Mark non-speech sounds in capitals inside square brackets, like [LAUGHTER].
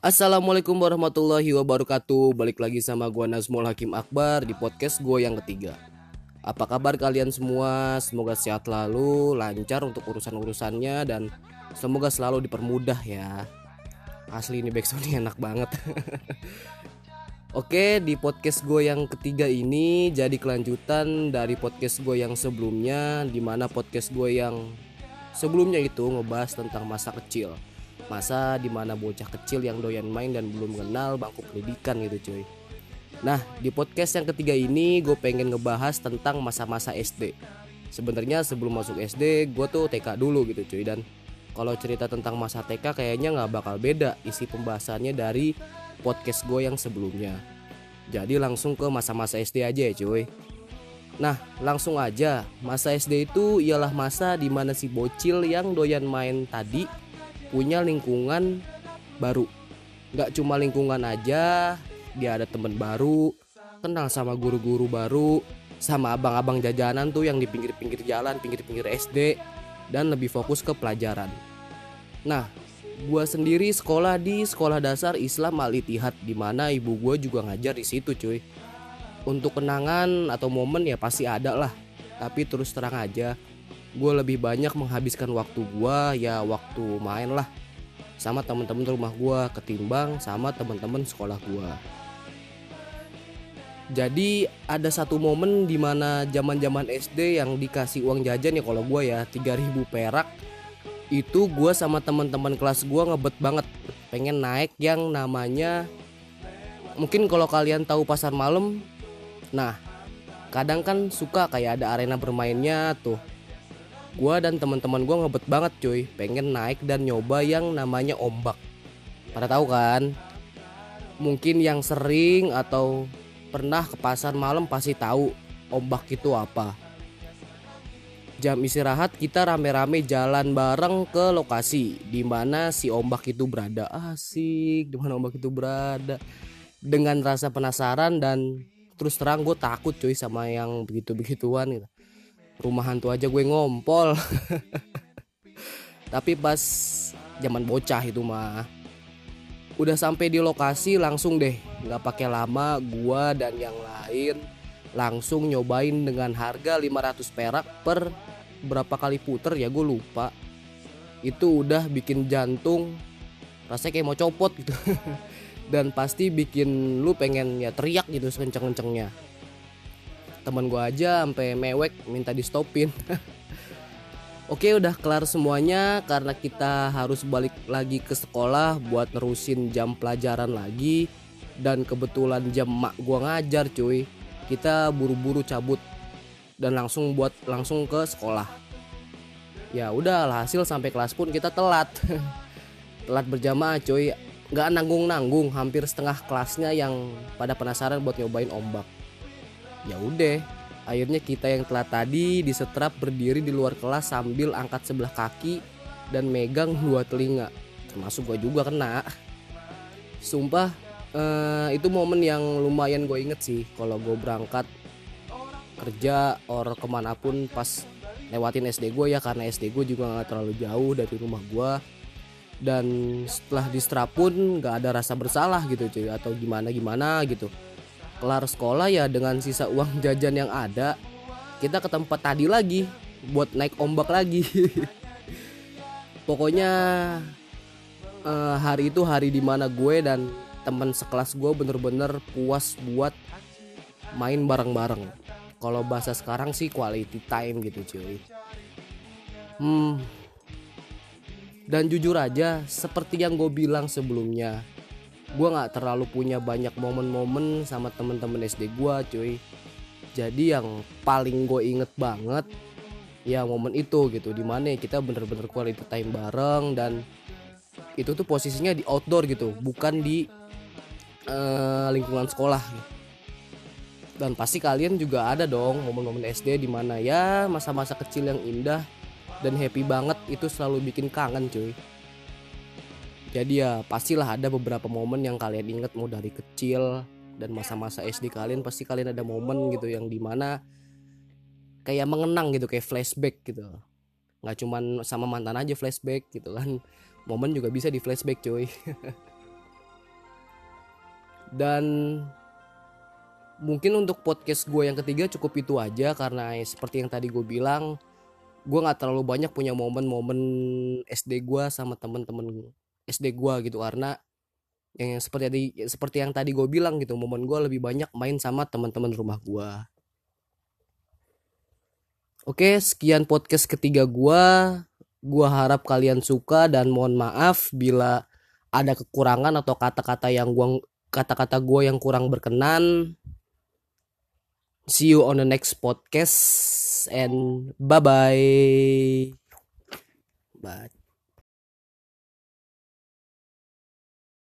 Assalamualaikum warahmatullahi wabarakatuh. Balik lagi sama gua Nazmul Hakim Akbar di podcast gue yang ketiga. Apa kabar kalian semua? Semoga sehat lalu, lancar untuk urusan-urusannya Dan semoga selalu dipermudah ya. Asli ini backsoundnya enak banget. [LAUGHS] Oke di podcast gue yang ketiga ini jadi kelanjutan dari podcast gue yang sebelumnya Di mana podcast gue yang sebelumnya itu ngebahas tentang masa kecil masa di mana bocah kecil yang doyan main dan belum kenal bangku pendidikan gitu cuy. Nah di podcast yang ketiga ini gue pengen ngebahas tentang masa-masa SD Sebenarnya sebelum masuk SD gue tuh TK dulu gitu cuy. Dan kalau cerita tentang masa TK kayaknya nggak bakal beda isi pembahasannya dari podcast gue yang sebelumnya. Jadi langsung ke masa-masa SD aja ya cuy. Nah langsung aja. Masa SD itu ialah masa di mana si bocil yang doyan main tadi punya lingkungan baru. Nggak cuma lingkungan aja dia ada temen baru kenal sama guru-guru baru sama abang-abang jajanan tuh yang di pinggir-pinggir jalan pinggir-pinggir SD dan lebih fokus ke pelajaran. Nah gua sendiri sekolah di sekolah dasar Islam Al di mana ibu gua juga ngajar di situ cuy. Untuk kenangan atau momen ya pasti ada lah tapi terus terang aja gue lebih banyak menghabiskan waktu gue ya waktu main lah. Sama temen-temen rumah gue ketimbang sama temen-temen sekolah gue jadi ada satu momen di mana zaman zaman SD yang dikasih uang jajan ya kalau gue ya 3000 perak itu gue sama teman-teman kelas gue ngebet banget. Pengen naik yang namanya mungkin kalau kalian tahu pasar malam nah kadang kan suka kayak ada arena bermainnya tuh Gua dan teman-teman gua ngebet banget cuy, pengen naik dan nyoba yang namanya ombak. Pada tahu kan? Mungkin yang sering atau pernah ke pasar malam pasti tahu ombak itu apa. Jam istirahat kita rame-rame jalan bareng ke lokasi di mana si ombak itu berada. Asik, di mana ombak itu berada. Dengan rasa penasaran dan terus terang gue takut cuy sama yang begitu-begituan gitu rumah hantu aja gue ngompol. [LAUGHS] Tapi pas zaman bocah itu mah udah sampai di lokasi langsung deh. Nggak pakai lama gua dan yang lain langsung nyobain dengan harga 500 perak per berapa kali puter ya gue lupa. Itu udah bikin jantung rasanya kayak mau copot gitu. [LAUGHS] Dan pasti bikin lu pengen ya teriak gitu sekenceng-kencengnya teman gue aja sampai mewek minta di stopin [LAUGHS] Oke udah kelar semuanya karena kita harus balik lagi ke sekolah buat nerusin jam pelajaran lagi. Dan kebetulan jam mak gua ngajar cuy. Kita buru-buru cabut dan langsung buat langsung ke sekolah. Ya udah hasil sampai kelas pun kita telat. [LAUGHS] Telat berjamaah cuy. Nggak nanggung nanggung hampir setengah kelasnya yang pada penasaran buat nyobain ombak ya udah akhirnya kita yang telah tadi disetrap berdiri di luar kelas sambil angkat sebelah kaki dan megang dua telinga. Termasuk gue juga kena. Sumpah eh, itu momen yang lumayan gue inget sih kalau gue berangkat kerja or ke mana pun pas lewatin SD gue ya karena SD gue juga nggak terlalu jauh dari rumah gue dan setelah distrap pun nggak ada rasa bersalah gitu cuy atau gimana gimana gitu kelar sekolah ya dengan sisa uang jajan yang ada kita ke tempat tadi lagi buat naik ombak lagi. [LAUGHS] Pokoknya uh, hari itu hari di mana gue dan teman sekelas gue bener-bener puas buat main bareng-bareng. Kalau bahasa sekarang sih quality time gitu cuy. Hmm. Dan jujur aja seperti yang gue bilang sebelumnya gue nggak terlalu punya banyak momen-momen sama temen-temen SD gue cuy. Jadi yang paling gue inget banget ya momen itu gitu di mana kita bener-bener quality time bareng dan itu tuh posisinya di outdoor gitu bukan di uh, lingkungan sekolah. Dan pasti kalian juga ada dong momen-momen SD di mana ya masa-masa kecil yang indah dan happy banget itu selalu bikin kangen cuy jadi ya pastilah ada beberapa momen yang kalian ingat mau dari kecil dan masa-masa SD kalian pasti kalian ada momen gitu yang di mana kayak mengenang gitu kayak flashback gitu. Nggak cuman sama mantan aja flashback gitu kan. [LAUGHS] Momen juga bisa di flashback cuy. [LAUGHS] Dan mungkin untuk podcast gue yang ketiga cukup itu aja karena seperti yang tadi gue bilang gue nggak terlalu banyak punya momen-momen SD gue sama temen-temen SD gue gitu karena yang seperti tadi seperti yang tadi gue bilang gitu momen gue lebih banyak main sama teman-teman rumah gue oke sekian podcast ketiga gue gue harap kalian suka dan mohon maaf bila ada kekurangan atau kata-kata yang gua kata-kata gue yang kurang berkenan. See you on the next podcast and bye bye bye